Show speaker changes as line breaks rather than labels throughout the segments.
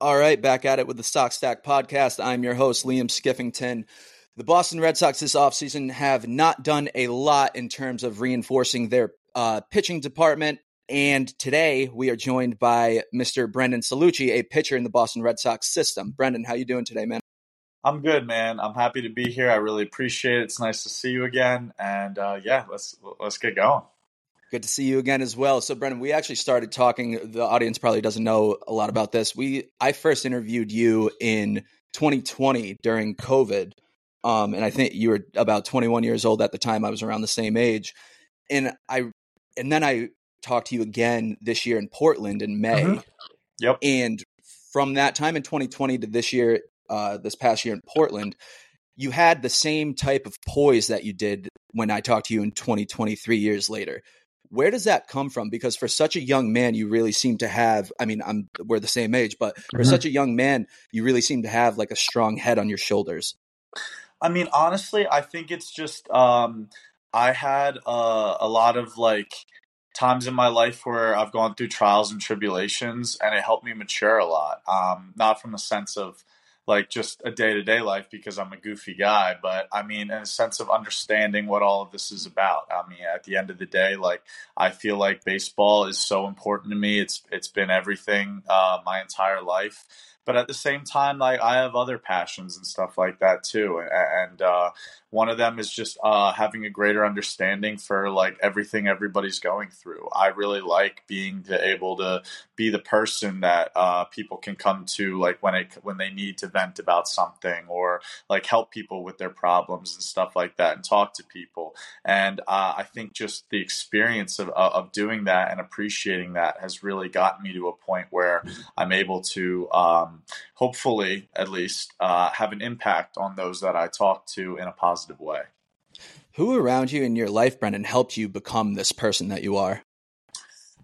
All right, back at it with the Stock Stack podcast. I'm your host, Liam Skiffington. The Boston Red Sox this offseason have not done a lot in terms of reinforcing their uh, pitching department. And today we are joined by Mr. Brendan Cellucci, a pitcher in the Boston Red Sox system. Brendan, how you doing today, man?
I'm good, man. I'm happy to be here. I really appreciate it. It's nice to see you again. And uh, yeah, let's let's get going.
Good to see you again as well. So, Brendan, we actually started talking. The audience probably doesn't know a lot about this. We I first interviewed you in 2020 during COVID, um, and I think you were about 21 years old at the time. I was around the same age, and I and then I talked to you again this year in Portland in May. Mm-hmm.
Yep.
And from that time in 2020 to this year, uh, this past year in Portland, you had the same type of poise that you did when I talked to you in 2023 years later. Where does that come from? Because for such a young man, you really seem to have. I mean, I'm we're the same age, but for mm-hmm. such a young man, you really seem to have like a strong head on your shoulders.
I mean, honestly, I think it's just um, I had uh, a lot of like times in my life where I've gone through trials and tribulations, and it helped me mature a lot. Um, not from a sense of like just a day to day life because I'm a goofy guy, but I mean, in a sense of understanding what all of this is about. I mean, at the end of the day, like I feel like baseball is so important to me. It's it's been everything uh, my entire life, but at the same time, like I have other passions and stuff like that too, and, uh, one of them is just uh, having a greater understanding for like everything everybody's going through. I really like being able to be the person that uh, people can come to, like when it when they need to vent about something or like help people with their problems and stuff like that, and talk to people. And uh, I think just the experience of of doing that and appreciating that has really gotten me to a point where I'm able to. Um, hopefully, at least, uh, have an impact on those that I talk to in a positive way.
Who around you in your life, Brendan, helped you become this person that you are?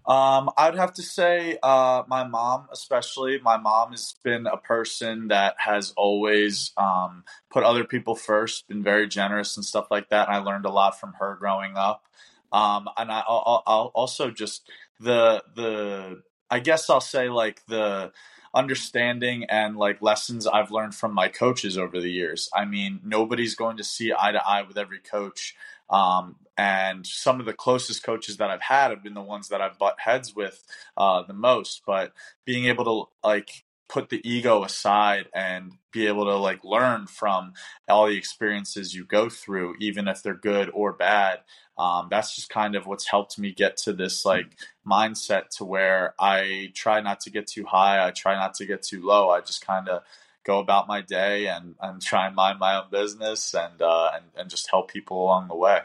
Um, I'd have to say uh, my mom, especially. My mom has been a person that has always um, put other people first, been very generous and stuff like that. And I learned a lot from her growing up. Um, and I, I'll, I'll also just the the I guess I'll say like the understanding and like lessons I've learned from my coaches over the years. I mean, nobody's going to see eye to eye with every coach. Um, and some of the closest coaches that I've had have been the ones that I've butt heads with uh, the most. But being able to like put the ego aside and be able to like learn from all the experiences you go through even if they're good or bad um, that's just kind of what's helped me get to this like mindset to where i try not to get too high i try not to get too low i just kind of go about my day and, and try and mind my own business and, uh, and, and just help people along the way.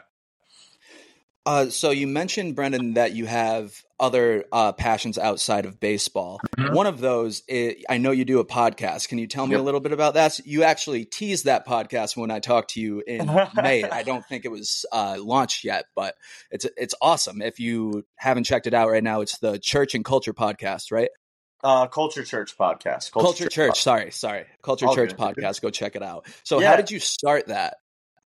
Uh, so you mentioned Brendan that you have other uh, passions outside of baseball. Mm-hmm. One of those, is, I know you do a podcast. Can you tell me yep. a little bit about that? You actually teased that podcast when I talked to you in May. I don't think it was uh, launched yet, but it's it's awesome. If you haven't checked it out right now, it's the Church and Culture podcast, right?
Uh, Culture Church podcast.
Culture, Culture Church. Sorry, sorry. Culture All Church good. podcast. Go check it out. So, yeah. how did you start that?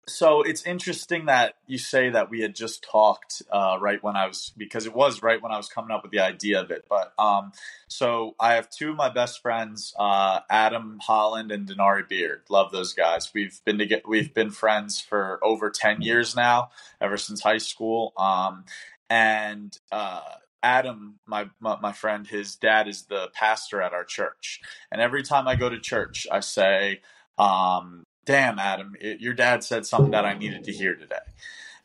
So it's interesting that you say that we had just talked uh, right when I was because it was right when I was coming up with the idea of it. But um, so I have two of my best friends, uh, Adam Holland and Denari Beard. Love those guys. We've been to get we've been friends for over ten years now, ever since high school. Um, and uh, Adam, my, my, my friend, his dad is the pastor at our church, and every time I go to church, I say. Um, damn, Adam, it, your dad said something that I needed to hear today.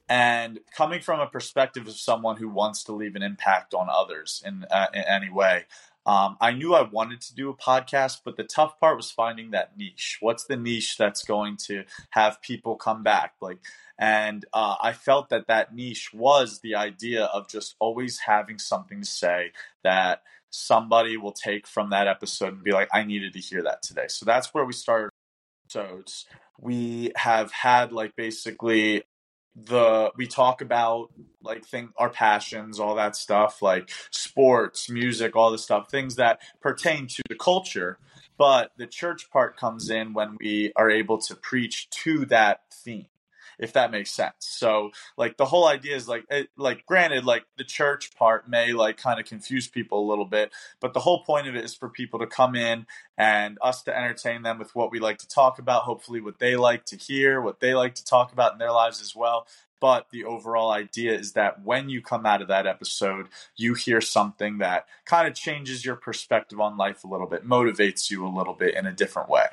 And coming from a perspective of someone who wants to leave an impact on others in, uh, in any way, um, I knew I wanted to do a podcast, but the tough part was finding that niche. What's the niche that's going to have people come back? Like, and uh, I felt that that niche was the idea of just always having something to say that somebody will take from that episode and be like, I needed to hear that today. So that's where we started episodes, we have had like basically the we talk about like thing our passions all that stuff like sports music all the stuff things that pertain to the culture but the church part comes in when we are able to preach to that theme if that makes sense. So like the whole idea is like it, like granted like the church part may like kind of confuse people a little bit, but the whole point of it is for people to come in and us to entertain them with what we like to talk about, hopefully what they like to hear, what they like to talk about in their lives as well. But the overall idea is that when you come out of that episode, you hear something that kind of changes your perspective on life a little bit, motivates you a little bit in a different way.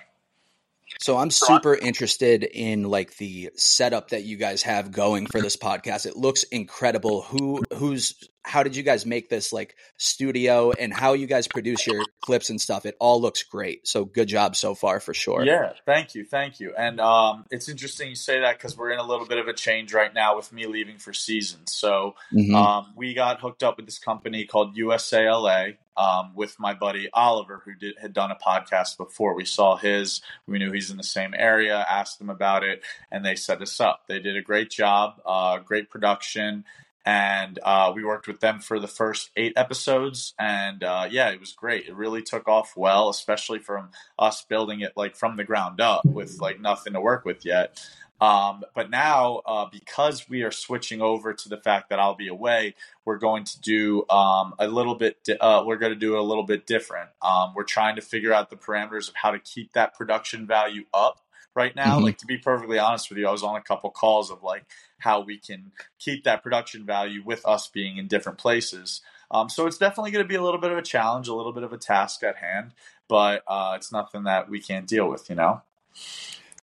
So I'm super interested in like the setup that you guys have going for this podcast. It looks incredible. Who who's how did you guys make this like studio and how you guys produce your clips and stuff? It all looks great. So good job so far for sure.
Yeah, thank you, thank you. And um, it's interesting you say that because we're in a little bit of a change right now with me leaving for season So mm-hmm. um, we got hooked up with this company called USALA um, with my buddy Oliver, who did, had done a podcast before. We saw his, we knew he's in the same area, asked them about it, and they set us up. They did a great job, uh, great production. And uh, we worked with them for the first eight episodes, and uh, yeah, it was great. It really took off well, especially from us building it like from the ground up with like nothing to work with yet. Um, but now, uh, because we are switching over to the fact that I'll be away, we're going to do um, a little bit. Uh, we're going to do a little bit different. Um, we're trying to figure out the parameters of how to keep that production value up right now. Mm-hmm. Like to be perfectly honest with you, I was on a couple calls of like how we can keep that production value with us being in different places. Um, so it's definitely going to be a little bit of a challenge, a little bit of a task at hand, but uh, it's nothing that we can't deal with, you know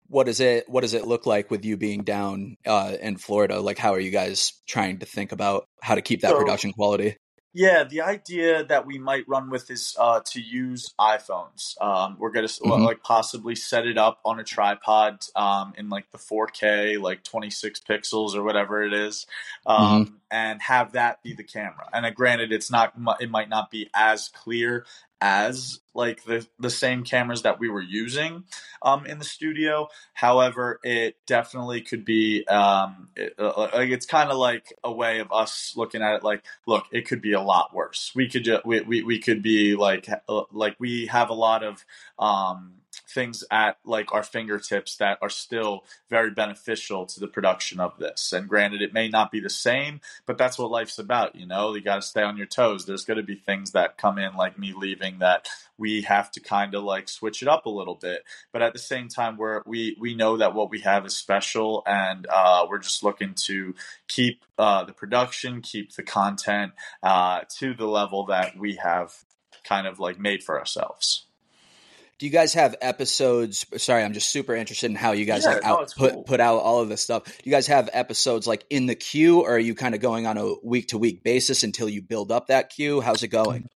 What is it what does it look like with you being down uh, in Florida? Like, how are you guys trying to think about how to keep that so, production quality?
Yeah, the idea that we might run with is uh, to use iPhones. Um, we're gonna mm-hmm. like possibly set it up on a tripod um, in like the 4K, like 26 pixels or whatever it is, um, mm-hmm. and have that be the camera. And uh, granted, it's not it might not be as clear as like the the same cameras that we were using um, in the studio. However, it definitely could be um, it, uh, like it's kind of like a way of us looking at it. Like, look, it could be a lot worse. We could ju- we, we we could be like uh, like we have a lot of um, things at like our fingertips that are still very beneficial to the production of this. And granted, it may not be the same, but that's what life's about. You know, you got to stay on your toes. There's going to be things that come in, like me leaving, that we have to kind of like switch it up a little bit. But at the same time, we're we we know that what we have is special, and uh, we're just looking to keep uh, the production, keep the content uh, to the level that we have kind of like made for ourselves
do you guys have episodes sorry i'm just super interested in how you guys yeah, like out, no, put cool. put out all of this stuff. Do you guys have episodes like in the queue or are you kind of going on a week to week basis until you build up that queue? How's it going?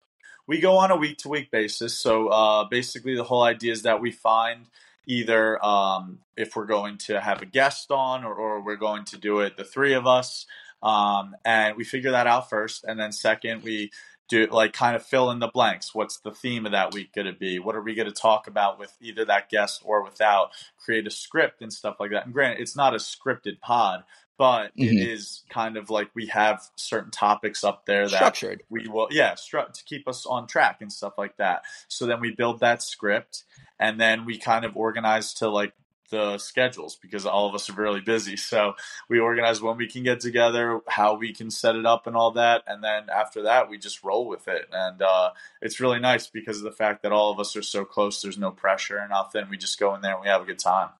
We go on a week to week basis. So uh, basically the whole idea is that we find either um, if we're going to have a guest on or, or we're going to do it the three of us um, and we figure that out first. And then second we do like kind of fill in the blanks. What's the theme of that week going to be? What are we going to talk about with either that guest or without? Create a script and stuff like that. And granted, it's not a scripted pod, but mm-hmm. it is kind of like we have certain topics up there that
structured.
We will, yeah, stru- to keep us on track and stuff like that. So then we build that script, and then we kind of organize to like the schedules because all of us are really busy. So we organize when we can get together, how we can set it up, and all that. And then after that, we just roll with it. And uh, it's really nice because of the fact that all of us are so close. There's no pressure or nothing. We just go in there and we have a good time.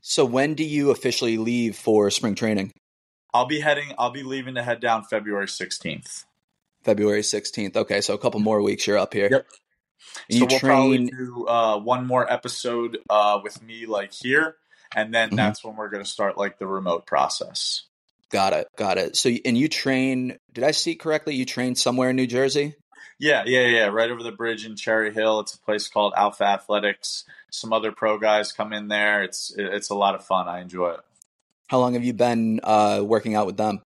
So when do you officially leave for spring training?
I'll be heading. I'll be leaving to head down February 16th.
February 16th. Okay, so a couple more weeks. You're up here.
Yep. So we'll train... probably do uh, one more episode uh, with me like here, and then mm-hmm. that's when we're going to start like the remote process.
Got it. Got it. So, and you train? Did I see correctly? You train somewhere in New Jersey?
Yeah, yeah, yeah. Right over the bridge in Cherry Hill. It's a place called Alpha Athletics. Some other pro guys come in there. It's it's a lot of fun. I enjoy it.
How long have you been uh, working out with them?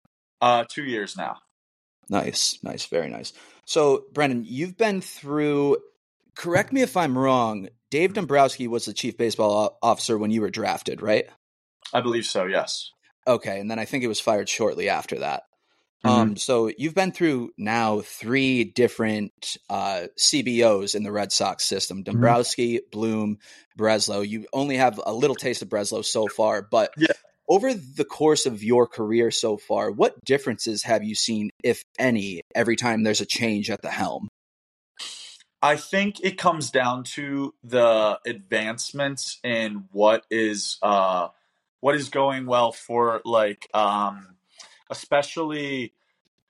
Uh, two years now.
Nice, nice, very nice. So, Brendan, you've been through correct me if I'm wrong. Dave Dombrowski was the chief baseball officer when you were drafted, right?
I believe so. Yes.
Okay, and then I think it was fired shortly after that. Mm-hmm. Um, so you've been through now three different uh, CBOs in the Red Sox system: mm-hmm. Dombrowski, mm-hmm. Bloom, Breslow. You only have a little taste of Breslow so far, but
yeah.
over the course of your career so far, what differences have you seen, if any, every time there's a change at the helm?
I think it comes down to the advancements in what is uh, what is going well for like um, especially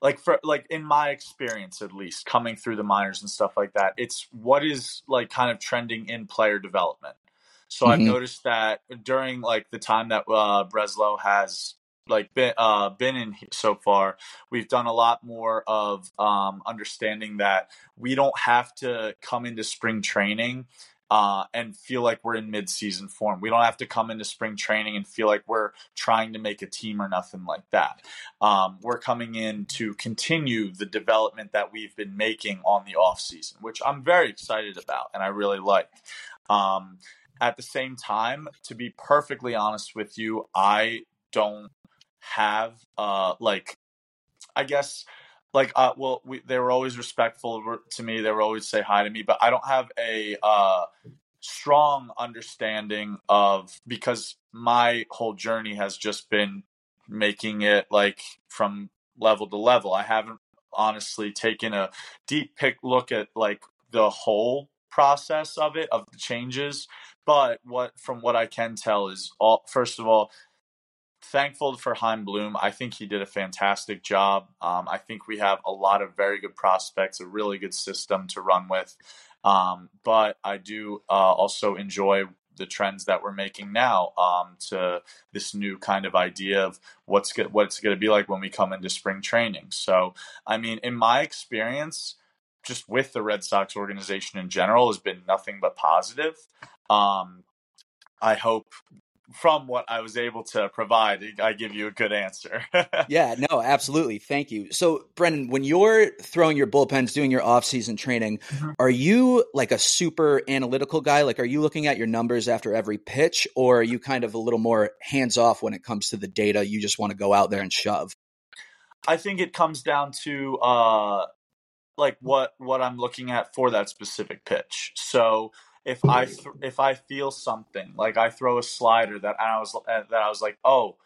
like for like in my experience at least coming through the minors and stuff like that it's what is like kind of trending in player development so mm-hmm. i've noticed that during like the time that uh, breslow has like been uh, been in so far, we've done a lot more of um, understanding that we don't have to come into spring training uh, and feel like we're in mid-season form. We don't have to come into spring training and feel like we're trying to make a team or nothing like that. Um, we're coming in to continue the development that we've been making on the off season, which I'm very excited about and I really like. Um, at the same time, to be perfectly honest with you, I don't have uh like I guess like uh well we, they were always respectful to me they were always say hi to me but I don't have a uh strong understanding of because my whole journey has just been making it like from level to level. I haven't honestly taken a deep pick look at like the whole process of it of the changes but what from what I can tell is all first of all thankful for Chaim Bloom. I think he did a fantastic job. Um, I think we have a lot of very good prospects, a really good system to run with. Um, but I do uh, also enjoy the trends that we're making now um, to this new kind of idea of what's go- what it's going to be like when we come into spring training. So, I mean, in my experience, just with the Red Sox organization in general, has been nothing but positive. Um, I hope from what I was able to provide, I give you a good answer.
yeah, no, absolutely. Thank you. So, Brendan, when you're throwing your bullpens, doing your off-season training, mm-hmm. are you like a super analytical guy? Like, are you looking at your numbers after every pitch, or are you kind of a little more hands-off when it comes to the data? You just want to go out there and shove.
I think it comes down to uh, like what what I'm looking at for that specific pitch. So if I th- if I feel something like I throw a slider that I was uh, that I was like, oh,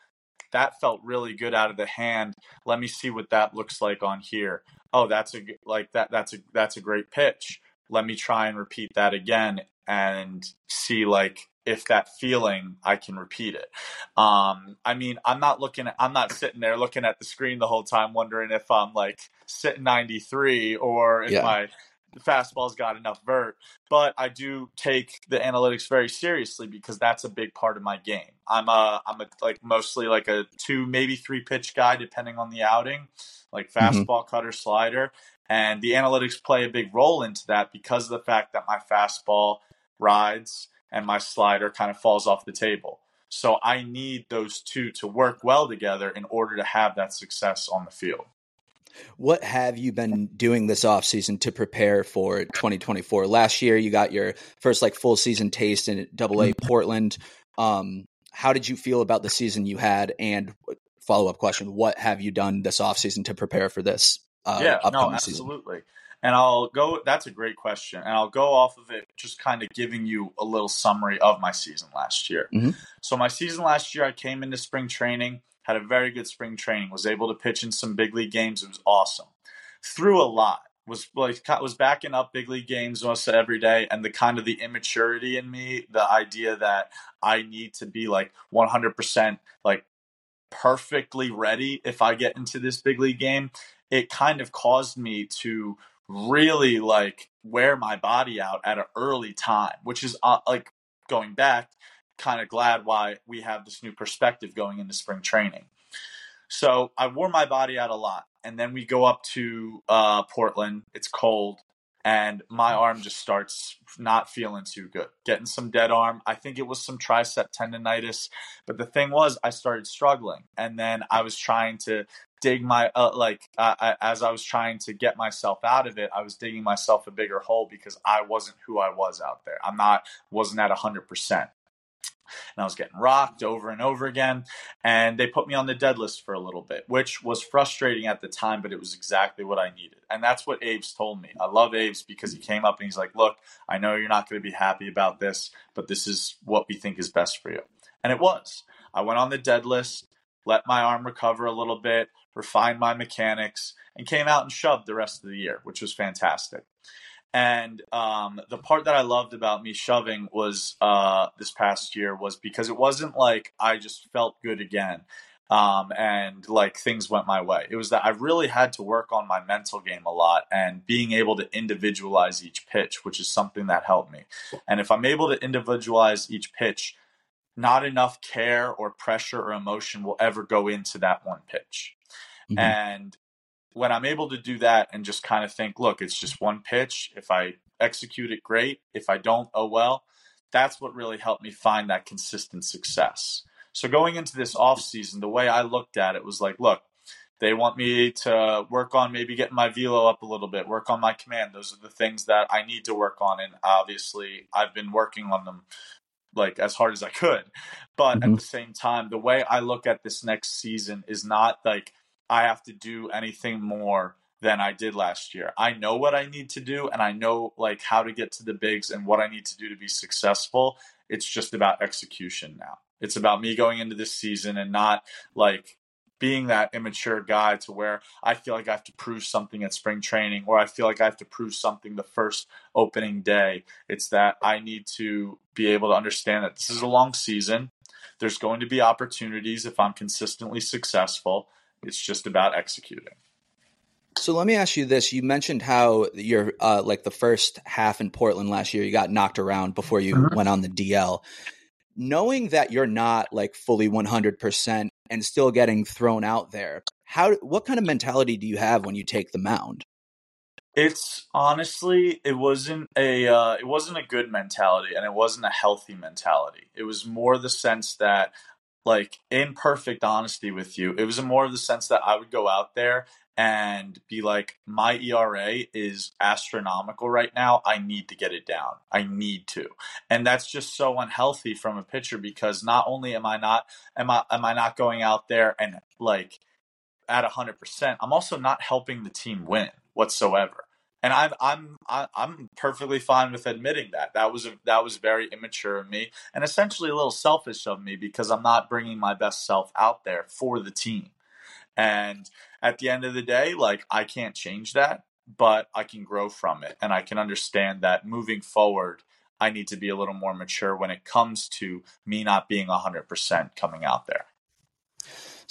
that felt really good out of the hand. Let me see what that looks like on here. Oh, that's a like that that's a that's a great pitch. Let me try and repeat that again and see like if that feeling I can repeat it. Um, I mean, I'm not looking at, I'm not sitting there looking at the screen the whole time wondering if I'm like sitting 93 or if yeah. my the fastball's got enough vert. But I do take the analytics very seriously because that's a big part of my game. I'm a I'm a like mostly like a two maybe three pitch guy depending on the outing, like mm-hmm. fastball, mm-hmm. cutter, slider, and the analytics play a big role into that because of the fact that my fastball rides and my slider kind of falls off the table. So I need those two to work well together in order to have that success on the field.
What have you been doing this off season to prepare for 2024? Last year, you got your first like full season taste in Double A mm-hmm. Portland. Um, how did you feel about the season you had? And follow up question: What have you done this off season to prepare for this?
Uh, yeah, no, absolutely. Season? And I'll go. That's a great question, and I'll go off of it, just kind of giving you a little summary of my season last year. Mm-hmm. So my season last year, I came into spring training had a very good spring training, was able to pitch in some big league games. It was awesome. Threw a lot. Was like was backing up big league games almost every day, and the kind of the immaturity in me, the idea that I need to be like 100% like perfectly ready if I get into this big league game, it kind of caused me to really like wear my body out at an early time, which is uh, like going back kind of glad why we have this new perspective going into spring training. So I wore my body out a lot. And then we go up to uh, Portland. It's cold. And my arm just starts not feeling too good, getting some dead arm. I think it was some tricep tendonitis. But the thing was, I started struggling. And then I was trying to dig my, uh, like, uh, I, as I was trying to get myself out of it, I was digging myself a bigger hole because I wasn't who I was out there. I'm not, wasn't at 100% and I was getting rocked over and over again. And they put me on the dead list for a little bit, which was frustrating at the time, but it was exactly what I needed. And that's what Abe's told me. I love Abe's because he came up and he's like, Look, I know you're not going to be happy about this, but this is what we think is best for you. And it was. I went on the dead list, let my arm recover a little bit, refined my mechanics, and came out and shoved the rest of the year, which was fantastic. And um, the part that I loved about me shoving was uh, this past year was because it wasn't like I just felt good again um, and like things went my way. It was that I really had to work on my mental game a lot and being able to individualize each pitch, which is something that helped me. And if I'm able to individualize each pitch, not enough care or pressure or emotion will ever go into that one pitch. Mm-hmm. And when I'm able to do that and just kind of think, look, it's just one pitch. If I execute it, great. If I don't, oh well. That's what really helped me find that consistent success. So going into this off season, the way I looked at it was like, look, they want me to work on maybe getting my velo up a little bit, work on my command. Those are the things that I need to work on, and obviously I've been working on them like as hard as I could. But mm-hmm. at the same time, the way I look at this next season is not like I have to do anything more than I did last year. I know what I need to do and I know like how to get to the bigs and what I need to do to be successful. It's just about execution now. It's about me going into this season and not like being that immature guy to where I feel like I have to prove something at spring training or I feel like I have to prove something the first opening day. It's that I need to be able to understand that this is a long season. There's going to be opportunities if I'm consistently successful it's just about executing.
So let me ask you this: You mentioned how you're uh, like the first half in Portland last year, you got knocked around before you mm-hmm. went on the DL. Knowing that you're not like fully 100 percent and still getting thrown out there, how what kind of mentality do you have when you take the mound?
It's honestly, it wasn't a uh, it wasn't a good mentality, and it wasn't a healthy mentality. It was more the sense that like in perfect honesty with you, it was more of the sense that I would go out there and be like, my ERA is astronomical right now. I need to get it down. I need to. And that's just so unhealthy from a pitcher because not only am I not am I am I not going out there and like at hundred percent, I'm also not helping the team win whatsoever and I'm I'm I'm perfectly fine with admitting that that was a, that was very immature of me and essentially a little selfish of me because I'm not bringing my best self out there for the team. And at the end of the day, like I can't change that, but I can grow from it and I can understand that moving forward I need to be a little more mature when it comes to me not being 100% coming out there.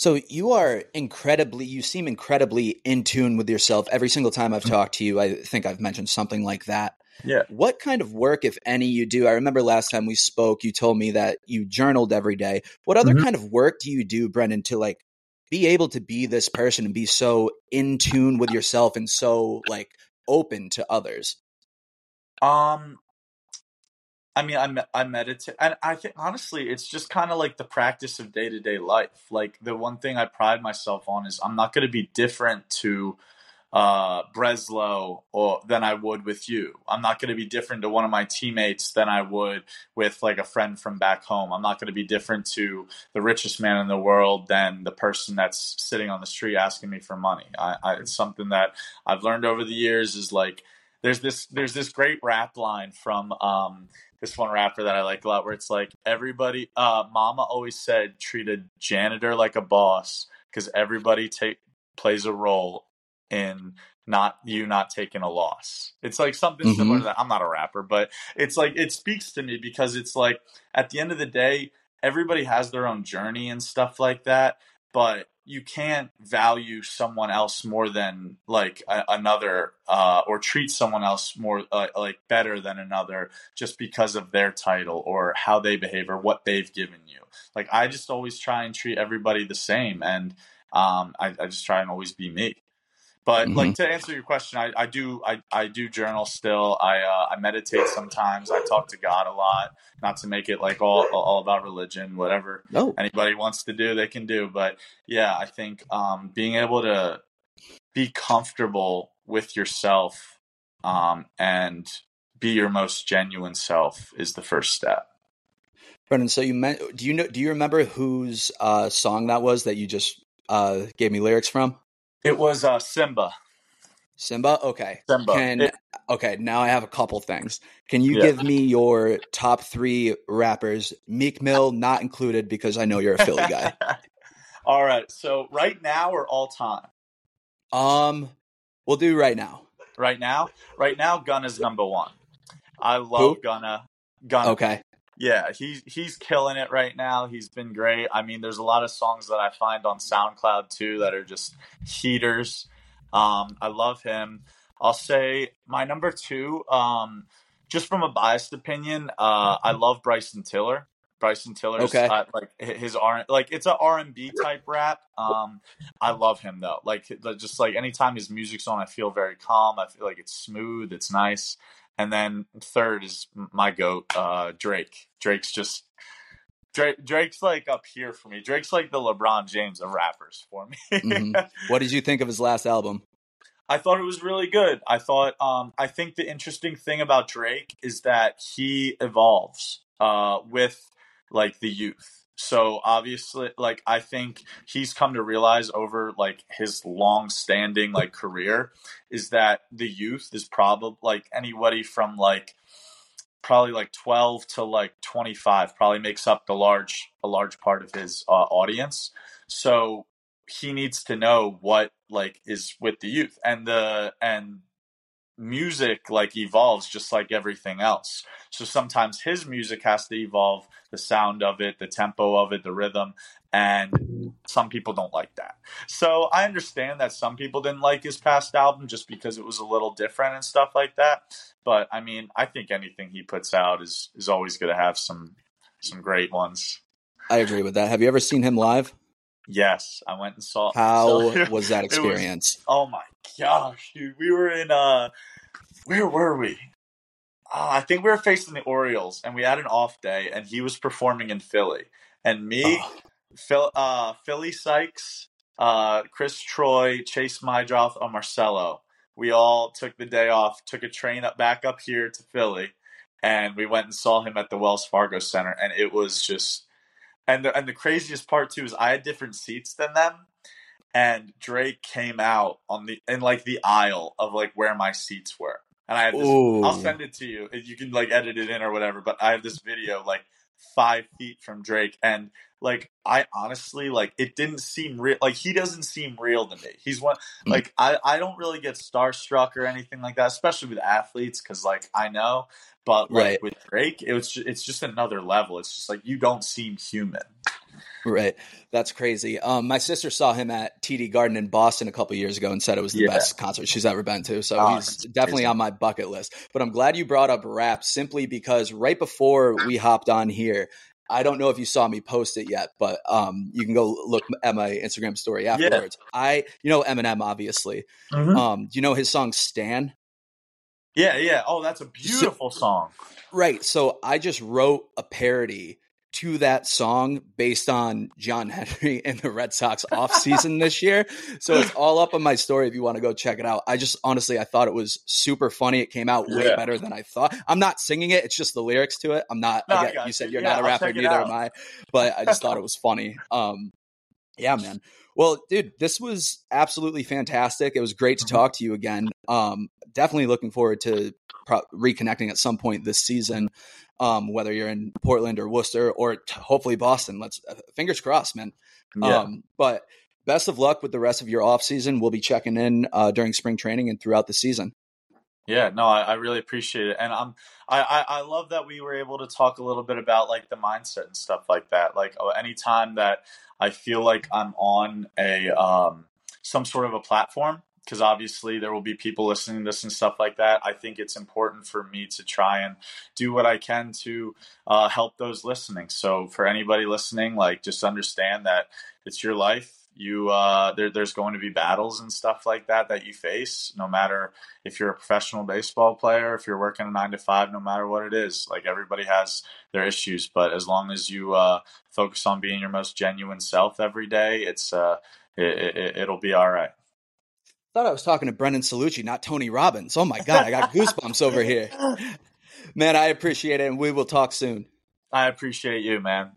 So you are incredibly, you seem incredibly in tune with yourself. Every single time I've mm-hmm. talked to you, I think I've mentioned something like that.
Yeah.
What kind of work, if any, you do? I remember last time we spoke, you told me that you journaled every day. What other mm-hmm. kind of work do you do, Brendan, to like be able to be this person and be so in tune with yourself and so like open to others?
Um, I mean, I I meditate, and I think honestly, it's just kind of like the practice of day to day life. Like the one thing I pride myself on is I'm not going to be different to uh, Breslow or than I would with you. I'm not going to be different to one of my teammates than I would with like a friend from back home. I'm not going to be different to the richest man in the world than the person that's sitting on the street asking me for money. I, I, it's something that I've learned over the years. Is like there's this there's this great rap line from. Um, this one rapper that I like a lot where it's like everybody uh mama always said treat a janitor like a boss because everybody take plays a role in not you not taking a loss. It's like something mm-hmm. similar to that. I'm not a rapper, but it's like it speaks to me because it's like at the end of the day, everybody has their own journey and stuff like that. But you can't value someone else more than like a, another uh, or treat someone else more uh, like better than another just because of their title or how they behave or what they've given you. Like i just always try and treat everybody the same and um, I, I just try and always be me but mm-hmm. like to answer your question, I, I do I, I do journal still. I uh, I meditate sometimes. I talk to God a lot. Not to make it like all all about religion. Whatever no. anybody wants to do, they can do. But yeah, I think um, being able to be comfortable with yourself um, and be your most genuine self is the first step.
Brendan, so you meant, do you know do you remember whose uh, song that was that you just uh, gave me lyrics from?
It was uh, Simba.
Simba. Okay.
Simba.
Can
It-
okay. Now I have a couple things. Can you
Yeah.
give me your top three rappers? Meek Mill not included because I know you're a Philly guy.
all right. So right now or all time?
Um, we'll do right now.
Right now, right now, Gunna's number one. I love
Who?
Gunna. Gunna.
Okay.
Yeah, he's he's killing it right now. He's been great. I mean, there's a lot of songs that I find on SoundCloud too that are just heaters. Um, I love him. I'll say my number two, um, just from a biased opinion, uh, I love Bryson Tiller. Bryson Tiller,
Okay.
uh, like his R, like it's a R and B type rap. Um, I love him though. Like just like anytime his music's on, I feel very calm. I feel like it's smooth. It's nice. And then third is my goat, uh, Drake. Drake's just Drake. Drake's like up here for me. Drake's like the LeBron James of rappers for me.
Mhm. What did you think of his last album?
I thought it was really good. I thought um, I think the interesting thing about Drake is that he evolves uh, with like the youth. So obviously, like I think he's come to realize over like his long-standing like career is that the youth is probably like anybody from like probably like 12 to like 25 probably makes up the large a large part of his uh, audience. So he needs to know what like is with the youth and the and music like evolves just like everything else so sometimes his music has to evolve the sound of it the tempo of it the rhythm and some people don't like that so i understand that some people didn't like his past album just because it was a little different and stuff like that but i mean i think anything he puts out is is always going to have some some great ones
I agree with that. Have you ever seen him live?
Yes i went and saw
How
so-
was that
it was-
experience?
Oh my gosh, dude. We were in uh where were we? Uh, I think we were facing the Orioles and we had an off day and he was performing in Philly. And me,
Oh,
Phil uh Philly Sikes, uh Chris Troy, Chase Meidroth, and Marcelo. We all took the day off, took a train up back up here to Philly, and we went and saw him at the Wells Fargo Center and it was just and the, and the craziest part too is I had different seats than them and Drake came out on the in like the aisle of like where my seats were. And I have this
Ooh.
I'll send it to you. You can like edit it in or whatever, but I have this video like five feet from Drake and like I honestly like it didn't seem real like he doesn't seem real to me. He's one
Mm.
like I, I don't really get starstruck or anything like that, especially with athletes, because like I know, but like
Right.
with Drake, it was ju- it's just another level. It's just like you don't seem human.
Right. That's crazy. Um, my sister saw him at TD Garden in Boston a couple years ago and said it was the
Yeah.
best concert she's ever been to. So
Oh,
he's definitely on my bucket list. But I'm glad you brought up rap simply because right before we hopped on here, I don't know if you saw me post it yet, but um, you can go look at my Instagram story afterwards. I, you know, Eminem, obviously. Um, do you know his song "Stan"?
Yeah, yeah. Oh, that's a beautiful song.
Right. So I just wrote a parody to that song based on John Henry and the Red Sox offseason this year. So it's all up on my story if you want to go check it out. I just honestly I thought it was super funny. It came out way
Yeah.
better than I thought. I'm not singing it, it's just the lyrics to it. I'm not
No,
I
I
get,
got
you said
you.
you're
Yeah,
not a rapper, neither am I. But I just thought it was funny. Um yeah, man. Well, dude, this was absolutely fantastic. It was great to
Mhm.
talk to you again. Um, definitely looking forward to pro- reconnecting at some point this season, um, whether you're in Portland or Worcester or t- hopefully Boston. Let's uh, fingers crossed, man.
Yeah.
Um, but best of luck with the rest of your off season. We'll be checking in uh, during spring training and throughout the season.
Yeah, no, I, I really appreciate it, and I'm I, I I love that we were able to talk a little bit about like the mindset and stuff like that. Like oh, anytime that I feel like I'm on a um some sort of a platform, because obviously there will be people listening to this and stuff like that. I think it's important for me to try and do what I can to uh, help those listening. So for anybody listening, like just understand that it's your life. You uh, there, there's going to be battles and stuff like that that you face, no matter if you're a professional baseball player, if you're working a nine to five, no matter what it is, like everybody has their issues. But as long as you uh, focus on being your most genuine self every day, it's uh, it, it, it'll be all right.
Thought I was talking to Brendan Cellucci, not Tony Robbins. Oh my god, I got goosebumps over here. Man, I appreciate it, and we will talk soon.
I appreciate you, man.